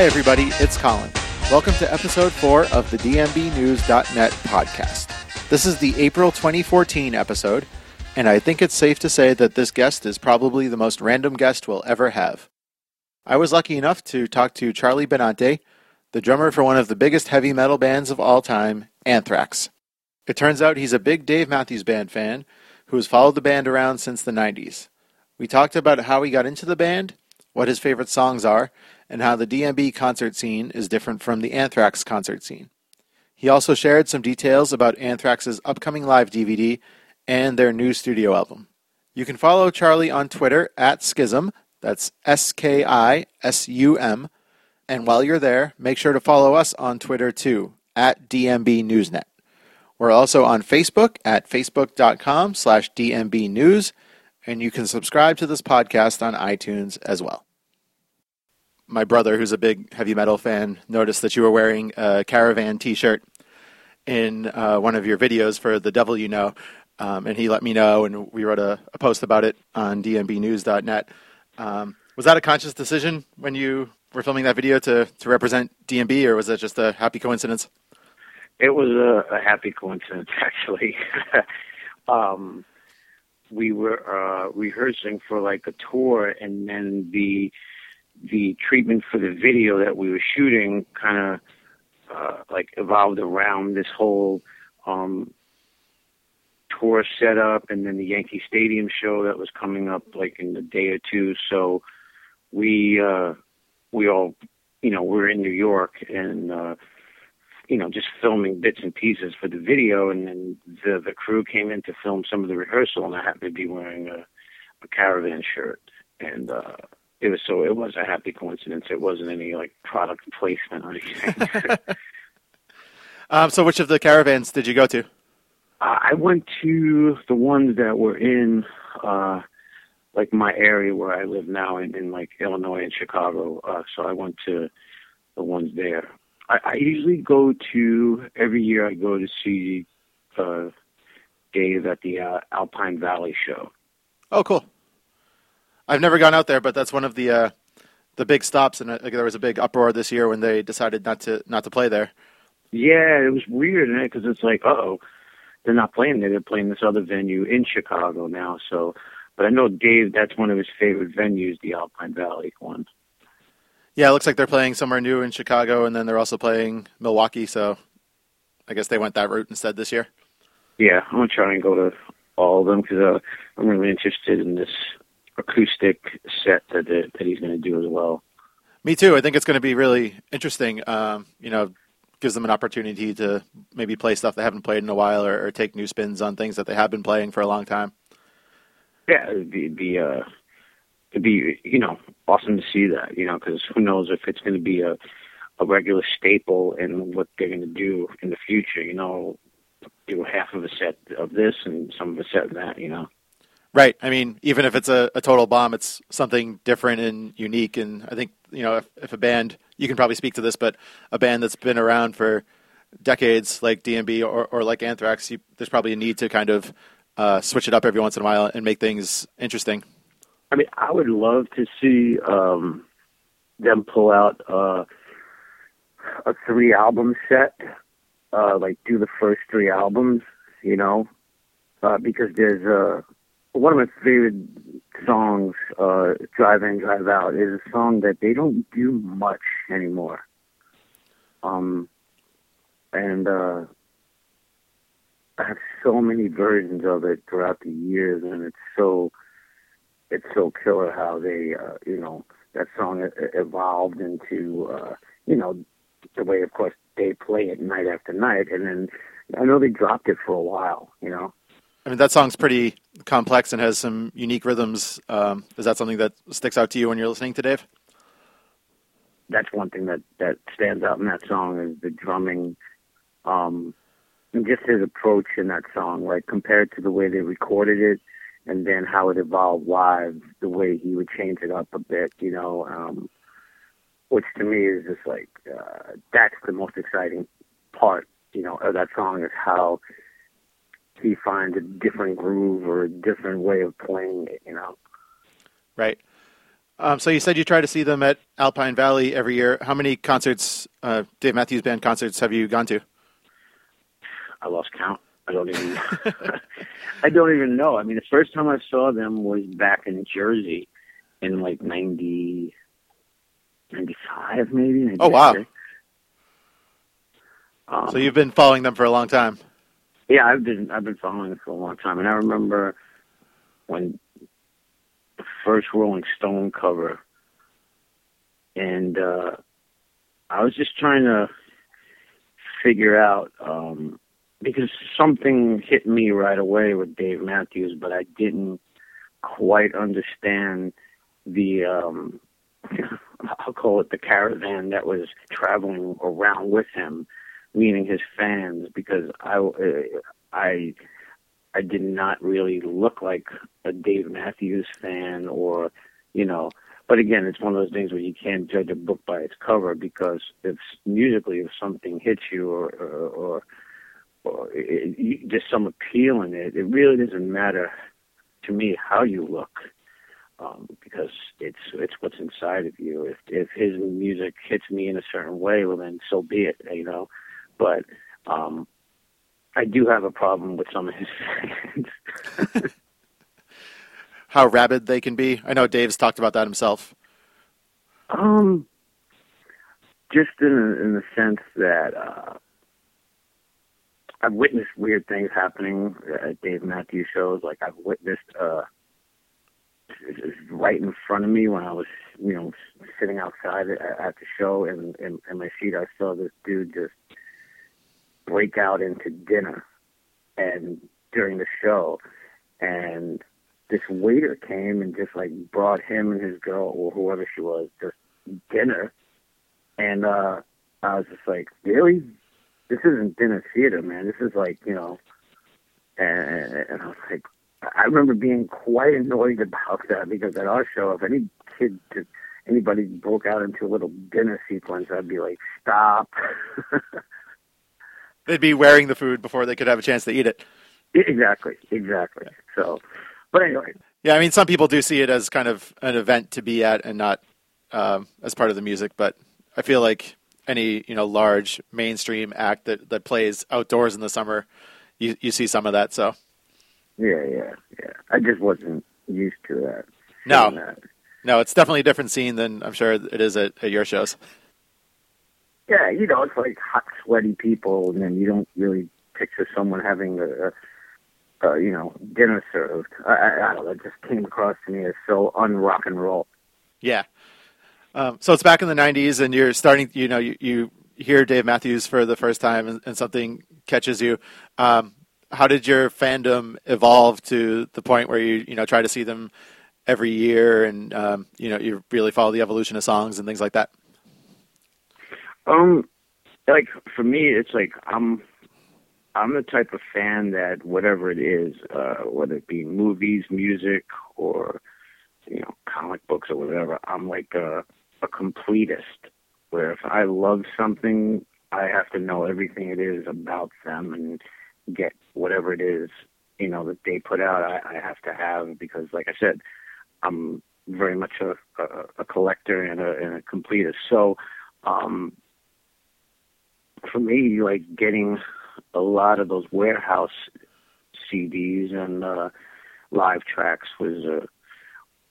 Hi, everybody, it's Colin. Welcome to episode 4 of the DMBNews.net podcast. This is the April 2014 episode, and I think it's safe to say that this guest is probably the most random guest we'll ever have. I was lucky enough to talk to Charlie Benante, the drummer for one of the biggest heavy metal bands of all time, Anthrax. It turns out he's a big Dave Matthews Band fan who has followed the band around since the 90s. We talked about how he got into the band, what his favorite songs are, and how the DMB concert scene is different from the Anthrax concert scene. He also shared some details about Anthrax's upcoming live DVD and their new studio album. You can follow Charlie on Twitter at Schism, that's S K I S U M, and while you're there, make sure to follow us on Twitter too, at DMB Newsnet. We're also on Facebook at facebook.com slash DMB News, and you can subscribe to this podcast on iTunes as well my brother, who's a big heavy metal fan, noticed that you were wearing a Caravan T-shirt in uh, one of your videos for the Devil You Know, um, and he let me know, and we wrote a, a post about it on DMBNews.net. Um, was that a conscious decision when you were filming that video to to represent DMB, or was that just a happy coincidence? It was a, a happy coincidence, actually. um, we were uh, rehearsing for like a tour, and then the the treatment for the video that we were shooting kind of uh, like evolved around this whole um, tour setup and then the Yankee Stadium show that was coming up like in a day or two. So we uh, we all you know we're in New York and uh, you know just filming bits and pieces for the video, and then the the crew came in to film some of the rehearsal, and I happened to be wearing a, a caravan shirt and. uh it was so it was a happy coincidence. It wasn't any like product placement or anything. um, so, which of the caravans did you go to? Uh, I went to the ones that were in uh, like my area where I live now in, in like Illinois and Chicago. Uh, so I went to the ones there. I, I usually go to every year. I go to see uh, Dave at the uh, Alpine Valley show. Oh, cool. I've never gone out there, but that's one of the uh, the big stops, and uh, there was a big uproar this year when they decided not to not to play there. Yeah, it was weird, and it because it's like, oh, they're not playing there; they're playing this other venue in Chicago now. So, but I know Dave, that's one of his favorite venues, the Alpine Valley one. Yeah, it looks like they're playing somewhere new in Chicago, and then they're also playing Milwaukee. So, I guess they went that route instead this year. Yeah, I'm gonna try and go to all of them because uh, I'm really interested in this acoustic set that that he's going to do as well. Me too. I think it's going to be really interesting. Um, you know, gives them an opportunity to maybe play stuff they haven't played in a while, or, or take new spins on things that they have been playing for a long time. Yeah, it'd be, it'd be uh, it'd be you know awesome to see that. You know, because who knows if it's going to be a a regular staple in what they're going to do in the future. You know, do half of a set of this and some of a set of that. You know. Right. I mean, even if it's a, a total bomb, it's something different and unique. And I think, you know, if, if a band, you can probably speak to this, but a band that's been around for decades, like DMB or, or like Anthrax, you, there's probably a need to kind of uh, switch it up every once in a while and make things interesting. I mean, I would love to see um, them pull out uh, a three album set, uh, like do the first three albums, you know, uh, because there's a one of my favorite songs, uh, Drive In, Drive Out, is a song that they don't do much anymore. Um, and, uh, I have so many versions of it throughout the years, and it's so, it's so killer how they, uh, you know, that song evolved into, uh, you know, the way, of course, they play it night after night, and then I know they dropped it for a while, you know, I mean, that song's pretty complex and has some unique rhythms. Um, is that something that sticks out to you when you're listening to Dave? That's one thing that that stands out in that song is the drumming, um, and just his approach in that song, like compared to the way they recorded it, and then how it evolved live, the way he would change it up a bit, you know, um, which to me is just like uh, that's the most exciting part, you know, of that song is how he finds a different groove or a different way of playing it, you know. Right. Um, so you said you try to see them at Alpine Valley every year. How many concerts, uh, Dave Matthews Band concerts, have you gone to? I lost count. I don't even. I don't even know. I mean, the first time I saw them was back in Jersey, in like 90, 95 maybe. 96. Oh wow! Um, So you've been following them for a long time. Yeah, I've been I've been following it for a long time, and I remember when the first Rolling Stone cover, and uh, I was just trying to figure out um, because something hit me right away with Dave Matthews, but I didn't quite understand the um, I'll call it the caravan that was traveling around with him meaning his fans because I uh, I I did not really look like a Dave Matthews fan or you know but again it's one of those things where you can't judge a book by its cover because if musically if something hits you or or, or, or it, it, just some appeal in it it really doesn't matter to me how you look um, because it's it's what's inside of you. If if his music hits me in a certain way, well then so be it, you know but um, I do have a problem with some of his fans. How rabid they can be. I know Dave's talked about that himself. um, just in in the sense that uh, I've witnessed weird things happening at Dave Matthews shows. Like I've witnessed uh, right in front of me when I was, you know, sitting outside at the show in, in, in my seat. I saw this dude just break out into dinner and during the show and this waiter came and just like brought him and his girl or whoever she was just dinner and uh I was just like, Really? This isn't dinner theater, man. This is like, you know and, and I was like I remember being quite annoyed about that because at our show if any kid did, anybody broke out into a little dinner sequence I'd be like, Stop They'd be wearing the food before they could have a chance to eat it. Exactly, exactly. So, but anyway. Yeah, I mean, some people do see it as kind of an event to be at and not um, as part of the music. But I feel like any you know large mainstream act that, that plays outdoors in the summer, you you see some of that. So. Yeah, yeah, yeah. I just wasn't used to that. No, that. no, it's definitely a different scene than I'm sure it is at, at your shows. Yeah, you know, it's like hot, sweaty people, and then you don't really picture someone having a, a, you know, dinner served. I, I, I don't know. It just came across to me as so unrock and roll. Yeah. Um, so it's back in the '90s, and you're starting. You know, you, you hear Dave Matthews for the first time, and, and something catches you. Um, how did your fandom evolve to the point where you you know try to see them every year, and um, you know you really follow the evolution of songs and things like that? Um, like for me, it's like I'm I'm the type of fan that whatever it is, uh, whether it be movies, music, or you know comic books or whatever, I'm like a a completist. Where if I love something, I have to know everything it is about them and get whatever it is you know that they put out. I, I have to have because, like I said, I'm very much a, a, a collector and a, and a completist. So um, for me, like getting a lot of those warehouse CDs and uh, live tracks was uh,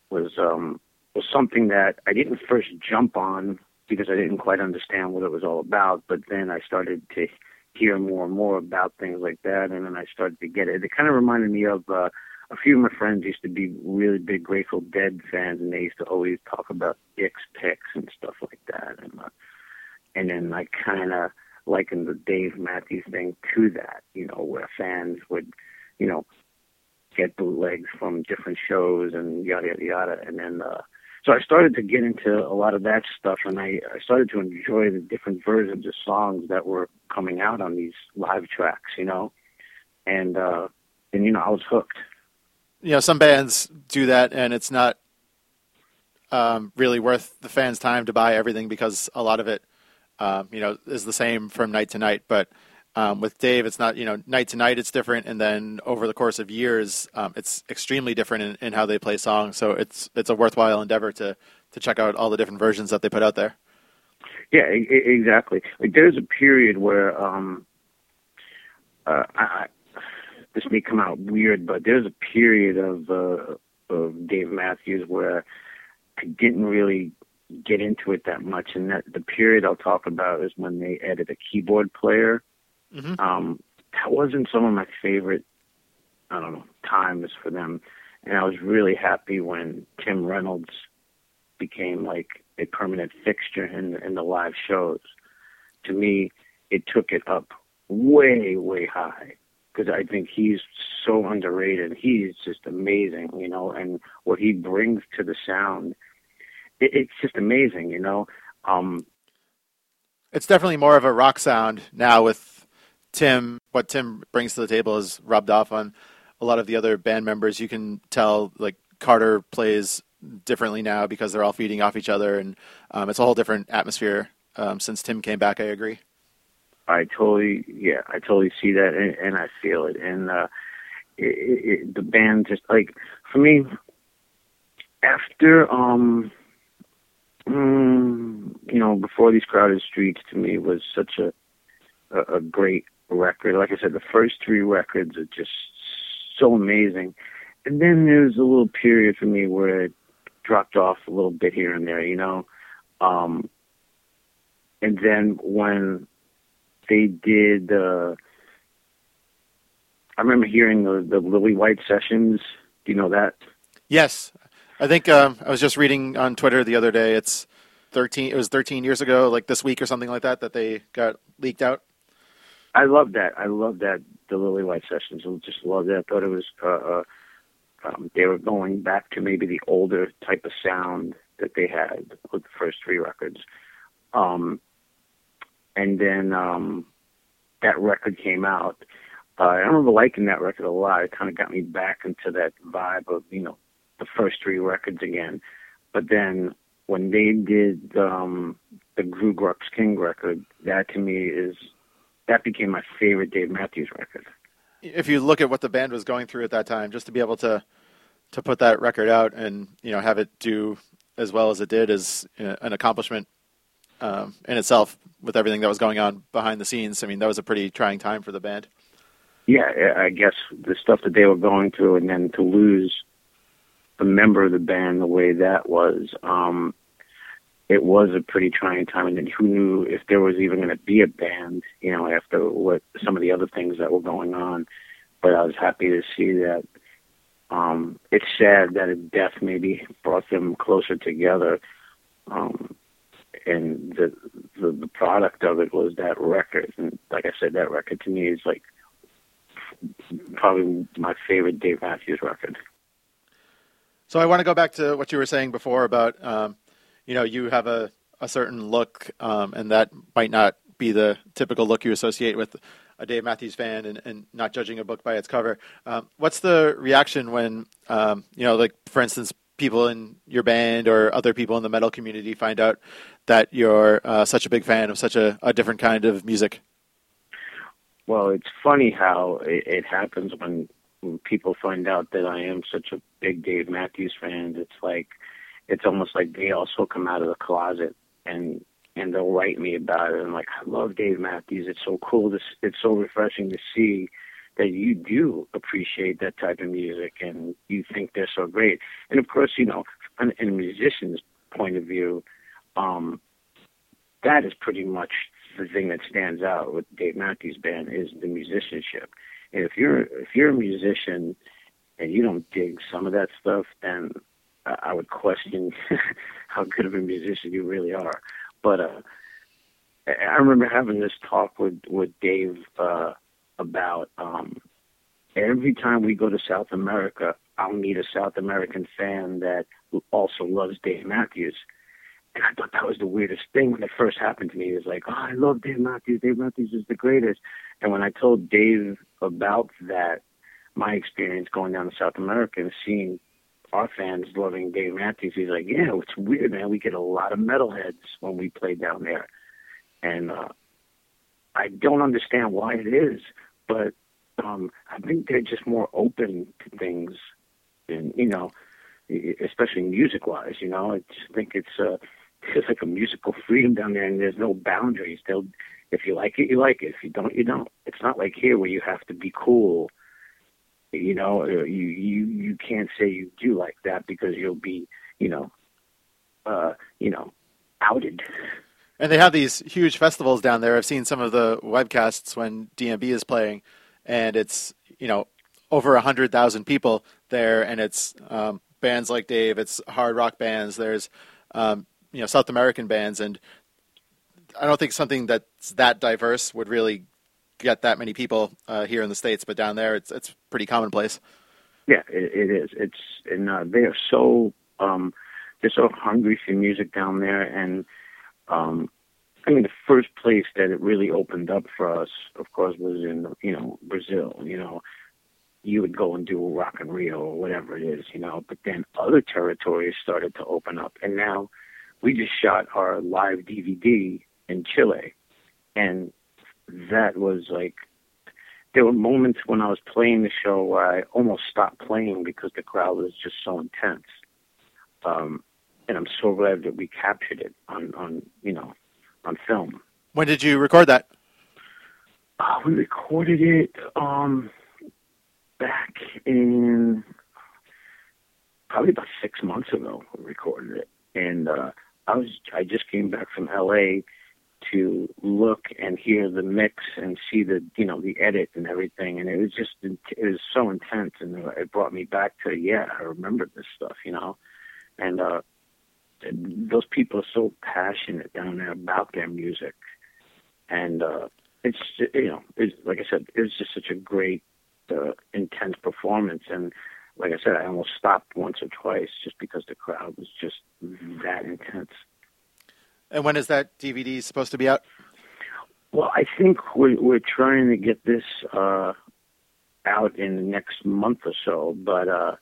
was um, was something that I didn't first jump on because I didn't quite understand what it was all about. But then I started to hear more and more about things like that, and then I started to get it. It kind of reminded me of uh, a few of my friends used to be really big Grateful Dead fans, and they used to always talk about Dick's picks and stuff like that. And uh, and then I kind of liken the Dave Matthews thing to that, you know, where fans would, you know, get bootlegs from different shows and yada yada yada, and then uh, so I started to get into a lot of that stuff, and I, I started to enjoy the different versions of songs that were coming out on these live tracks, you know, and uh, and you know I was hooked. You know, some bands do that, and it's not um, really worth the fans' time to buy everything because a lot of it um, you know, is the same from night to night. But um, with Dave, it's not, you know, night to night it's different, and then over the course of years, um, it's extremely different in, in, how they play songs. So it's it's a worthwhile endeavor to to check out all the different versions that they put out there. Yeah, exactly. Like there's a period where um, uh, I, this may come out weird, but there's a period of uh, of Dave Matthews where I didn't really get into it that much, and that the period I'll talk about is when they added a keyboard player. Mm-hmm. Um, that wasn't some of my favorite, I don't know, times for them, and I was really happy when Tim Reynolds became like a permanent fixture in in the live shows. To me, it took it up way way high because I think he's so underrated. He's just amazing, you know, and what he brings to the sound, it, it's just amazing, you know. Um, it's definitely more of a rock sound now with Tim. What Tim brings to the table is rubbed off on a lot of the other band members. You can tell, like Carter plays differently now because they're all feeding off each other, and um, it's a whole different atmosphere um, since Tim came back. I agree. I totally, yeah, I totally see that, and, and I feel it. And uh, it, it, the band just like for me, after um, mm, you know, before these crowded streets, to me was such a, a a great record. Like I said, the first three records are just so amazing. And then there's a little period for me where it dropped off a little bit here and there, you know. Um, and then when they did. Uh, I remember hearing the the Lillywhite sessions. Do you know that? Yes, I think um, I was just reading on Twitter the other day. It's thirteen. It was thirteen years ago, like this week or something like that, that they got leaked out. I love that. I love that the Lillywhite sessions. I just love that. I thought it was. Uh, uh, um, they were going back to maybe the older type of sound that they had with the first three records. Um, and then um, that record came out. Uh, I remember liking that record a lot. It kind of got me back into that vibe of you know the first three records again. But then when they did um, the GrooGrux King record, that to me is that became my favorite Dave Matthews record. If you look at what the band was going through at that time, just to be able to to put that record out and you know have it do as well as it did is an accomplishment um, in itself with everything that was going on behind the scenes. I mean, that was a pretty trying time for the band. Yeah, I guess the stuff that they were going through, and then to lose a member of the band the way that was, um, it was a pretty trying time. And who knew if there was even going to be a band, you know, after what some of the other things that were going on. But I was happy to see that. Um, it's sad that a death maybe brought them closer together. Um, and the, the the product of it was that record. And like I said, that record to me is like probably my favorite Dave Matthews record. So I want to go back to what you were saying before about, um, you know, you have a, a certain look, um, and that might not be the typical look you associate with a Dave Matthews fan, and, and not judging a book by its cover. Um, what's the reaction when, um, you know, like for instance, people in your band or other people in the metal community find out that you're uh, such a big fan of such a, a, different kind of music? Well, it's funny how it, it happens when, when people find out that I am such a big Dave Matthews fan. It's like it's almost like they also come out of the closet and and they'll write me about it and like I love Dave Matthews. It's so cool. To, it's so refreshing to see that you do appreciate that type of music and you think they're so great. And of course, you know, in, in a musician's point of view, um, that is pretty much the thing that stands out with Dave Matthews Band is the musicianship. If you're if you're a musician and you don't dig some of that stuff, then I would question how good of a musician you really are. But uh, I remember having this talk with with Dave uh, about um, every time we go to South America, I'll meet a South American fan that also loves Dave Matthews. And I thought that was the weirdest thing when it first happened to me. It was like, oh, I love Dave Matthews. Dave Matthews is the greatest. And when I told Dave about that, my experience going down to South America and seeing our fans loving Dave Matthews, he's like, yeah, it's weird, man. We get a lot of metalheads when we play down there. And uh, I don't understand why it is, but um, I think they're just more open to things, and you know, especially music wise. You know, I just think it's uh, it's like a musical freedom down there, and there's no boundaries. They'll if you like it, you like it. If you don't, you don't. It's not like here where you have to be cool. You know, you you you can't say you do like that because you'll be, you know, uh, you know, outed. And they have these huge festivals down there. I've seen some of the webcasts when DMB is playing, and it's you know over a hundred thousand people there, and it's um, bands like Dave. It's hard rock bands. There's um, you know South American bands, and I don't think something that's that diverse would really get that many people uh, here in the states. But down there, it's it's pretty commonplace. Yeah, it, it is. It's and uh, they are so um, they're so hungry for music down there, and um, I mean the first place that it really opened up for us, of course, was in you know Brazil. You know, you would go and do Rock in Rio or whatever it is, you know. But then other territories started to open up, and now we just shot our live DVD in Chile, and that was like there were moments when I was playing the show where I almost stopped playing because the crowd was just so intense. Um, and I'm so glad that we captured it on, on you know, on film. When did you record that? Uh, we recorded it um, back in probably about six months ago. We recorded it, and uh, I was I just came back from L.A. to look and hear the mix and see the you know the edit and everything, and it was just it was so intense, and it brought me back to yeah I remember this stuff, you know, and uh, those people are so passionate down there about their music, and uh, it's you know it's like I said it was just such a great uh, intense performance. And like I said, I almost stopped once or twice just because the crowd was just that intense. And when is that DVD supposed to be out? Well, I think we're we're trying to get this uh, out in the next month or so, but uh,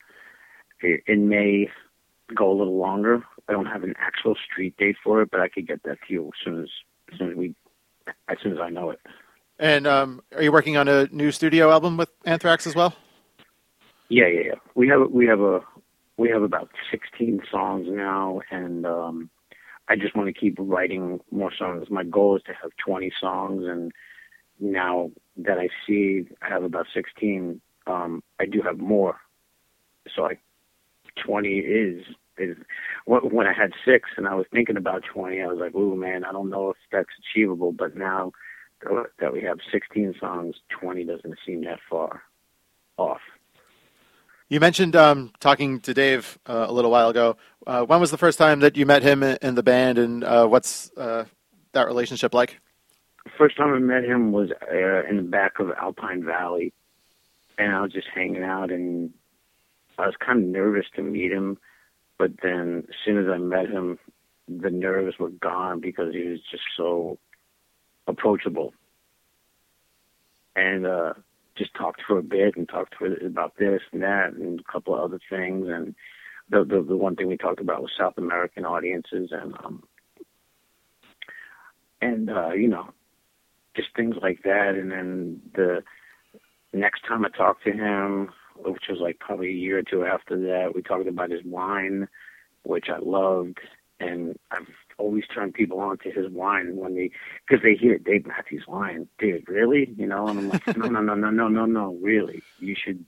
it, it may go a little longer. I don't have an actual street date for it, but I could get that to you as soon as as soon as we as soon as I know it. And um, are you working on a new studio album with Anthrax as well? Yeah, yeah, yeah. We have we have a we have about sixteen songs now, and um, I just want to keep writing more songs. My goal is to have twenty songs, and now that I see I have about sixteen, um, I do have more. So like twenty is is when I had six, and I was thinking about twenty. I was like, "Ooh, man, I don't know if that's achievable." But now that we have sixteen songs, twenty doesn't seem that far off. You mentioned um, talking to Dave uh, a little while ago. Uh, when was the first time that you met him in the band, and uh, what's uh, that relationship like? First time I met him was uh, in the back of Alpine Valley, and I was just hanging out, and I was kind of nervous to meet him, but then as soon as I met him, the nerves were gone because he was just so approachable. And uh just talked for a bit and talked for, about this and that and a couple of other things. And the, the the one thing we talked about was South American audiences and um and uh, you know just things like that. And then the next time I talked to him, which was like probably a year or two after that, we talked about his wine, which I loved, and I've always turn people on to his wine when they because they hear Dave Matthews wine. Dude, really? You know, and I'm like, no, no, no, no, no, no, no, really. You should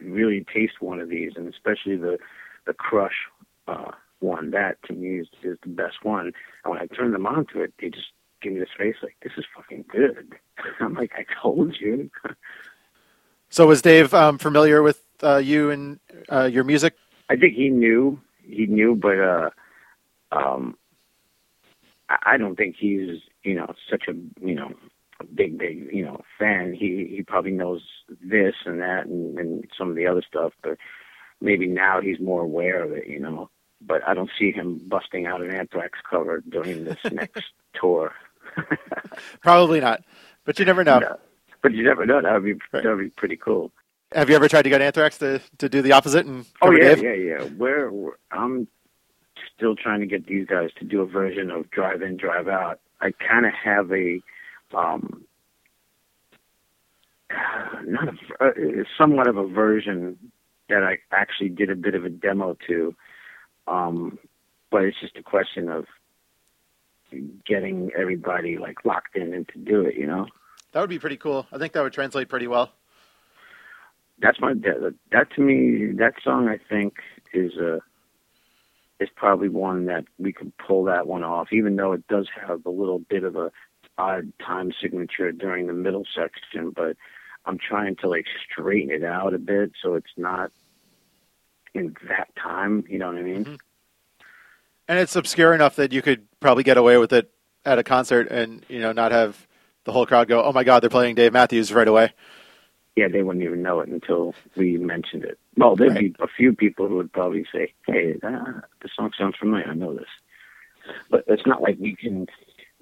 really taste one of these, and especially the the Crush uh, one. That to me is is the best one. And when I turn them on to it, they just give me this face like, this is fucking good. I'm like, I told you. so was Dave um, familiar with uh, you and uh, your music? I think he knew. He knew, but uh, um, I don't think he's you know such a you know a big big you know fan. He he probably knows this and that and, and some of the other stuff, but maybe now he's more aware of it. You know, but I don't see him busting out an Anthrax cover during this next tour. probably not, but you never know. No, but you never know. That would be right. that would be pretty cool. Have you ever tried to get Anthrax to to do the opposite and oh yeah Dave? yeah yeah. Where I'm still trying to get these guys to do a version of Drive In, Drive Out. I kind of have a, um, not a, uh, somewhat of a version that I actually did a bit of a demo to. Um, but it's just a question of getting everybody like locked in and to do it, you know. That would be pretty cool. I think that would translate pretty well. That's my that, that to me that song I think is a is probably one that we could pull that one off, even though it does have a little bit of a odd time signature during the middle section, but I'm trying to like straighten it out a bit so it's not in that time, you know what I mean? Mm-hmm. And it's obscure enough that you could probably get away with it at a concert and, you know, not have the whole crowd go, "Oh my god, they're playing Dave Matthews right away." Yeah, they wouldn't even know it until we mentioned it. Well, there'd right. be a few people who would probably say, "Hey, that, the song sounds familiar. I know this." But it's not like we can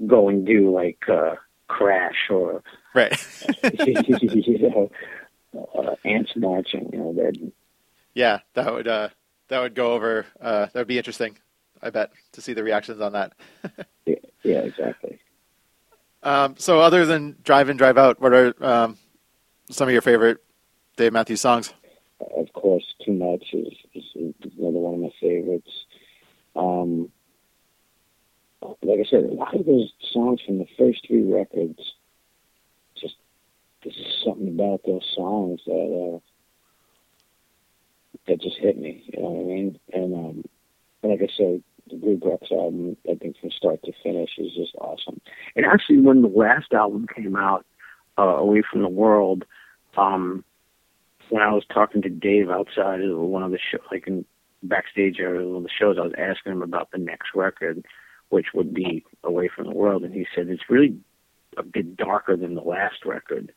go and do like uh, Crash or right, you know, uh, ants marching. You know that. Yeah, that would uh, that would go over. Uh, that would be interesting. I bet to see the reactions on that. yeah, yeah, exactly. Um, so, other than Drive In, Drive Out, what are um, some of your favorite Dave Matthews songs? Of course, Too Much is, is, another one of my favorites. Um, like I said, a lot of those songs from the first three records, just there's something about those songs that uh, that just hit me. You know what I mean? And um, like I said, the GrooGrux album, I think from start to finish, is just awesome. And actually, when the last album came out, uh, Away from the World, um, when I was talking to Dave outside of one of the show, like in backstage area of one of the shows, I was asking him about the next record, which would be Away from the World, and he said it's really a bit darker than the last record.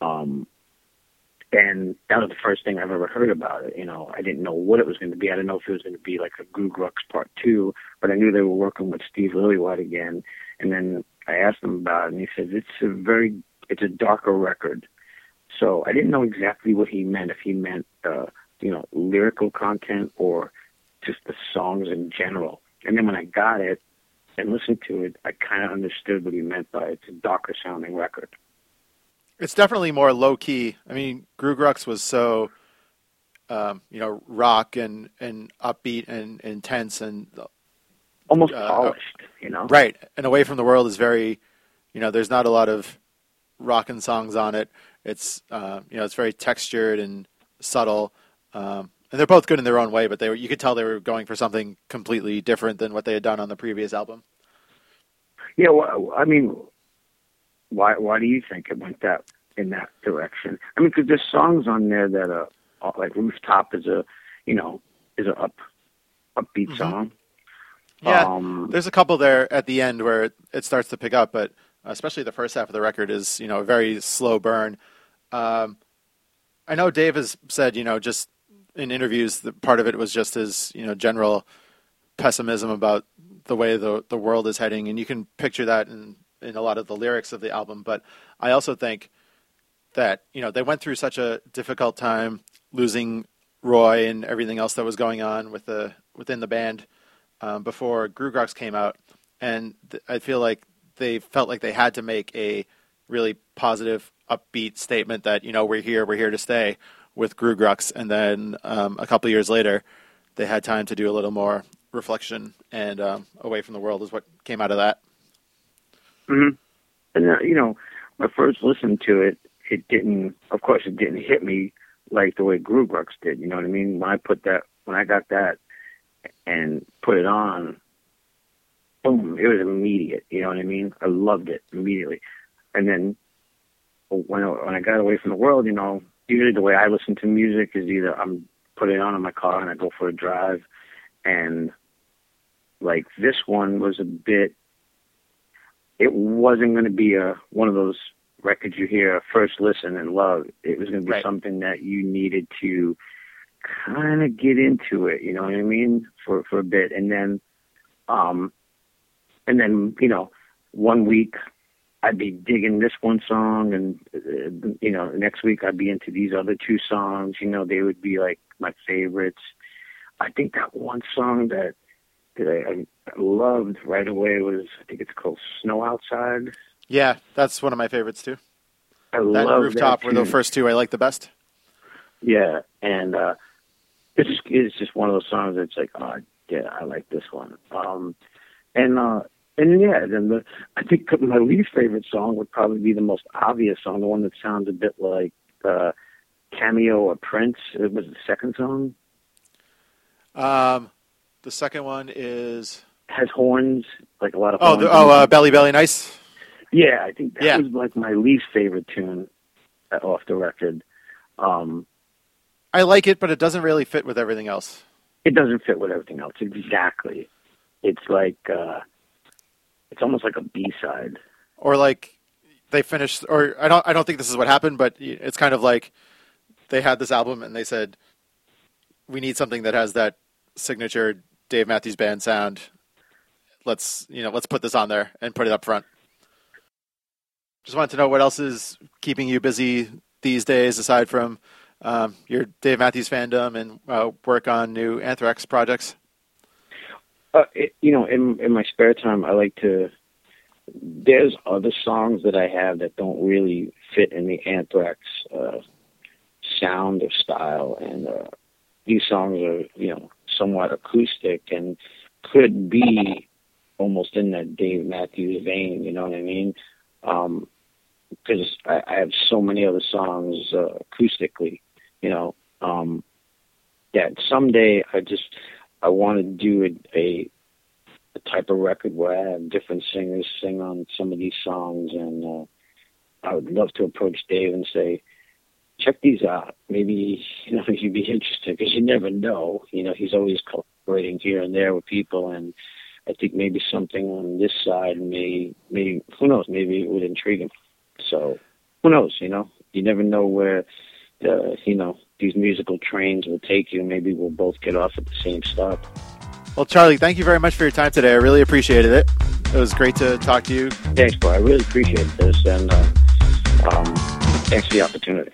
Um, and that was the first thing I've ever heard about it. You know, I didn't know what it was going to be. I didn't know if it was going to be like a GrooGrux Part Two, but I knew they were working with Steve Lillywhite again. And then I asked him about it, and he said it's a very, it's a darker record. So I didn't know exactly what he meant. If he meant, uh, you know, lyrical content or just the songs in general. And then when I got it and listened to it, I kind of understood what he meant by it's a darker sounding record. It's definitely more low key. I mean, GrooGrux was so, um, you know, rock and, and upbeat and intense and almost uh, polished, you know. Right, and Away from the World is very, you know, there's not a lot of rockin' songs on it. It's uh, you know, it's very textured and subtle. Um, and they're both good in their own way, but they were, you could tell they were going for something completely different than what they had done on the previous album. Yeah, well, I mean, why why do you think it went that in that direction? I mean, because there's songs on there that are like "Rooftop" is a you know is a up upbeat mm-hmm. song. Yeah, um, there's a couple there at the end where it, it, starts to pick up, but especially the first half of the record is you know a very slow burn. Um, I know Dave has said you know just in interviews that part of it was just his you know general pessimism about the way the the world is heading, and you can picture that in in a lot of the lyrics of the album. But I also think that you know they went through such a difficult time losing Roy and everything else that was going on with the within the band um, before GrooGrux came out, and th- I feel like they felt like they had to make a really positive, upbeat statement that you know we're here, we're here to stay with GrooGrux, and then um, a couple years later, they had time to do a little more reflection and um, away from the world is what came out of that. Mm-hmm. And uh, you know, when I first listened to it, it didn't. Of course, it didn't hit me like the way GrooGrux did. You know what I mean? When I put that, when I got that and put it on, boom, it was immediate. You know what I mean? I loved it immediately. And then when I, when I got away from the world, you know, usually the way I listen to music is either I'm putting it on in my car and I go for a drive, and like this one was a bit it wasn't going to be a one of those records you hear first listen and love. It was going to be right. something that you needed to kind of get into it. You know what I mean? For for a bit, and then, um, and then you know, one week I'd be digging this one song, and uh, you know, next week I'd be into these other two songs. You know, they would be like my favorites. I think that one song that that I, I loved right away was I think it's called Snow Outside. Yeah, that's one of my favorites too. I that love rooftop that were the first two I like the best. Yeah, and uh, it's it's just one of those songs that's like, oh yeah, I like this one. Um, and uh, and yeah, then the I think my least favorite song would probably be the most obvious song, the one that sounds a bit like uh, Cameo or Prince. It was the second song. Um, the second one is has horns, like a lot of. Oh, the, oh, uh, Belly Belly Nice. Yeah, I think that Yeah. was like my least favorite tune uh, off the record. Um, I like it, but it doesn't really fit with everything else. it doesn't fit with everything else exactly. It's like uh, it's almost like a B side. Or like they finished, or I don't, I don't think this is what happened, but it's kind of like they had this album and they said we need something that has that signature Dave Matthews Band sound. Let's, you know, let's put this on there and put it up front. Just wanted to know what else is keeping you busy these days, aside from um, your Dave Matthews fandom and uh, work on new Anthrax projects. Uh, it, you know, in in my spare time, I like to. There's other songs that I have that don't really fit in the Anthrax uh, sound or style, and uh, these songs are, you know, somewhat acoustic and could be almost in that Dave Matthews vein. You know what I mean? Um, because I, I have so many other songs uh, acoustically, you know, um, that someday I just I want to do a, a a type of record where I have different singers sing on some of these songs, and uh, I would love to approach Dave and say, check these out. Maybe you know you'd be interested because you never know. You know, he's always collaborating here and there with people, and I think maybe something on this side may, may who knows, maybe it would intrigue him. So who knows? You know, you never know where uh, you know these musical trains will take you. Maybe we'll both get off at the same stop. Well, Charlie, thank you very much for your time today. I really appreciated it. It was great to talk to you. Thanks, bro. I really appreciate this, and uh, um, thanks for the opportunity.